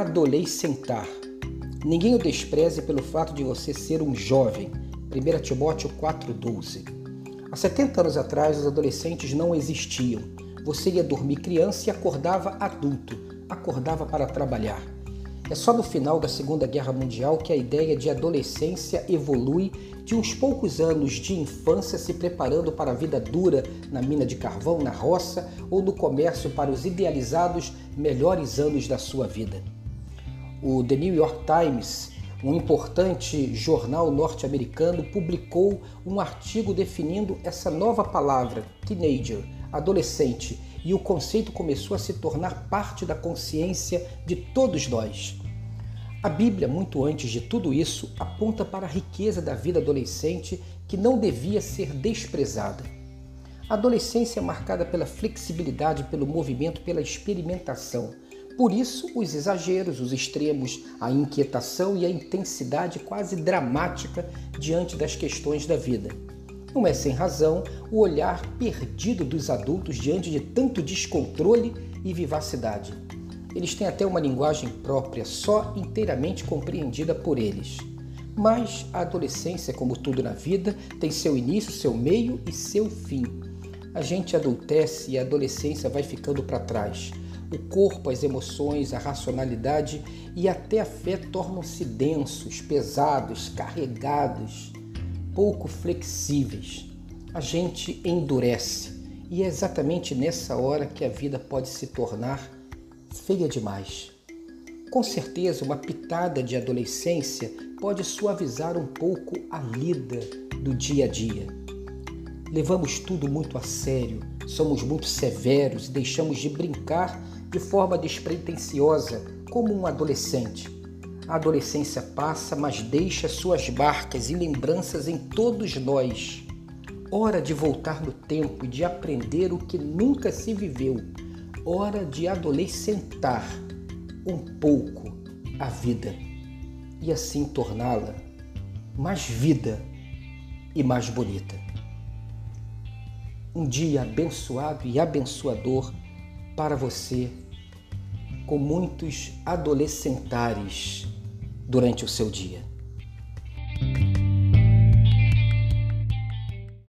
adolescentar. Ninguém o despreze pelo fato de você ser um jovem. 1 Timóteo 4,12. Há 70 anos atrás, os adolescentes não existiam. Você ia dormir criança e acordava adulto, acordava para trabalhar. É só no final da Segunda Guerra Mundial que a ideia de adolescência evolui de uns poucos anos de infância se preparando para a vida dura na mina de carvão, na roça ou no comércio para os idealizados melhores anos da sua vida. O The New York Times, um importante jornal norte-americano, publicou um artigo definindo essa nova palavra, teenager, adolescente, e o conceito começou a se tornar parte da consciência de todos nós. A Bíblia, muito antes de tudo isso, aponta para a riqueza da vida adolescente que não devia ser desprezada. A adolescência é marcada pela flexibilidade, pelo movimento, pela experimentação. Por isso, os exageros, os extremos, a inquietação e a intensidade quase dramática diante das questões da vida. Não é sem razão o olhar perdido dos adultos diante de tanto descontrole e vivacidade. Eles têm até uma linguagem própria, só inteiramente compreendida por eles. Mas a adolescência, como tudo na vida, tem seu início, seu meio e seu fim. A gente adultece e a adolescência vai ficando para trás. O corpo, as emoções, a racionalidade e até a fé tornam-se densos, pesados, carregados, pouco flexíveis. A gente endurece e é exatamente nessa hora que a vida pode se tornar feia demais. Com certeza, uma pitada de adolescência pode suavizar um pouco a lida do dia a dia. Levamos tudo muito a sério, somos muito severos e deixamos de brincar de forma despretensiosa como um adolescente. A adolescência passa, mas deixa suas marcas e lembranças em todos nós. Hora de voltar no tempo e de aprender o que nunca se viveu hora de adolescentar um pouco a vida e assim torná-la mais vida e mais bonita. Um dia abençoado e abençoador para você, com muitos adolescentares durante o seu dia.